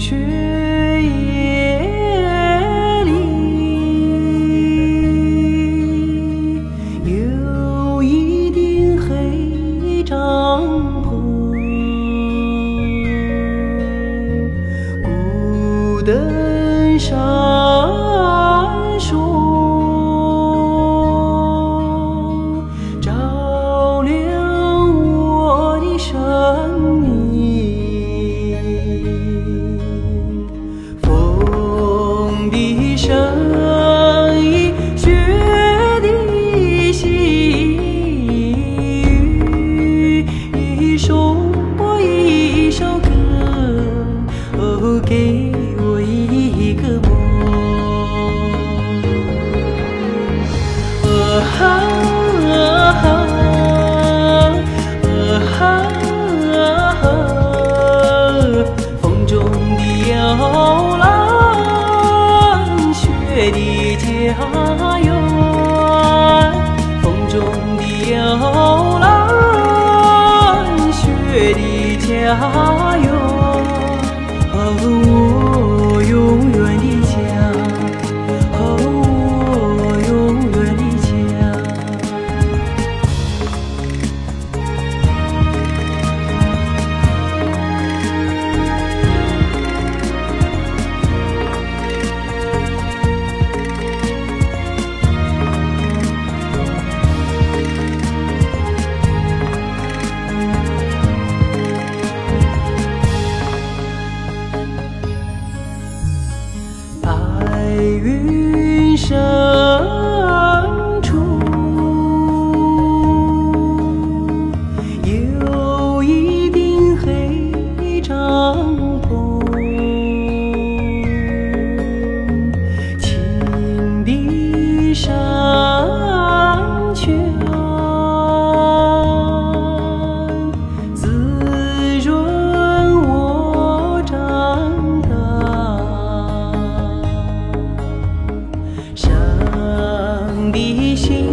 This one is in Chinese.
雪夜里。有一顶黑帐篷孤灯上 your heart. hoje